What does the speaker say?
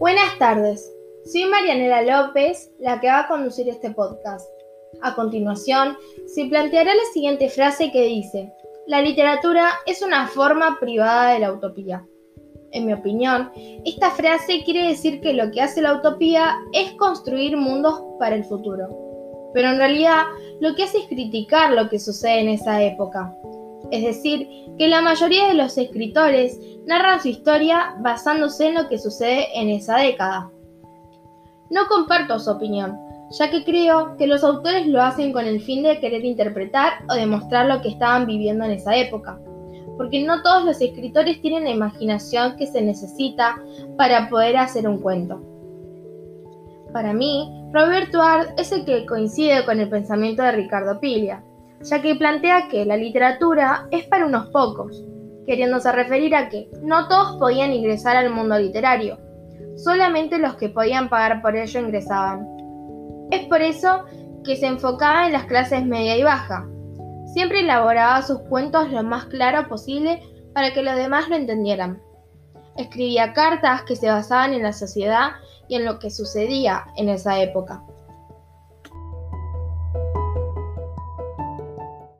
Buenas tardes, soy Marianela López, la que va a conducir este podcast. A continuación, se planteará la siguiente frase que dice, la literatura es una forma privada de la utopía. En mi opinión, esta frase quiere decir que lo que hace la utopía es construir mundos para el futuro. Pero en realidad lo que hace es criticar lo que sucede en esa época. Es decir, que la mayoría de los escritores narran su historia basándose en lo que sucede en esa década. No comparto su opinión, ya que creo que los autores lo hacen con el fin de querer interpretar o demostrar lo que estaban viviendo en esa época, porque no todos los escritores tienen la imaginación que se necesita para poder hacer un cuento. Para mí, Roberto Art es el que coincide con el pensamiento de Ricardo Piglia, ya que plantea que la literatura es para unos pocos, queriéndose referir a que no todos podían ingresar al mundo literario, solamente los que podían pagar por ello ingresaban. Es por eso que se enfocaba en las clases media y baja. Siempre elaboraba sus cuentos lo más claro posible para que los demás lo entendieran. Escribía cartas que se basaban en la sociedad y en lo que sucedía en esa época.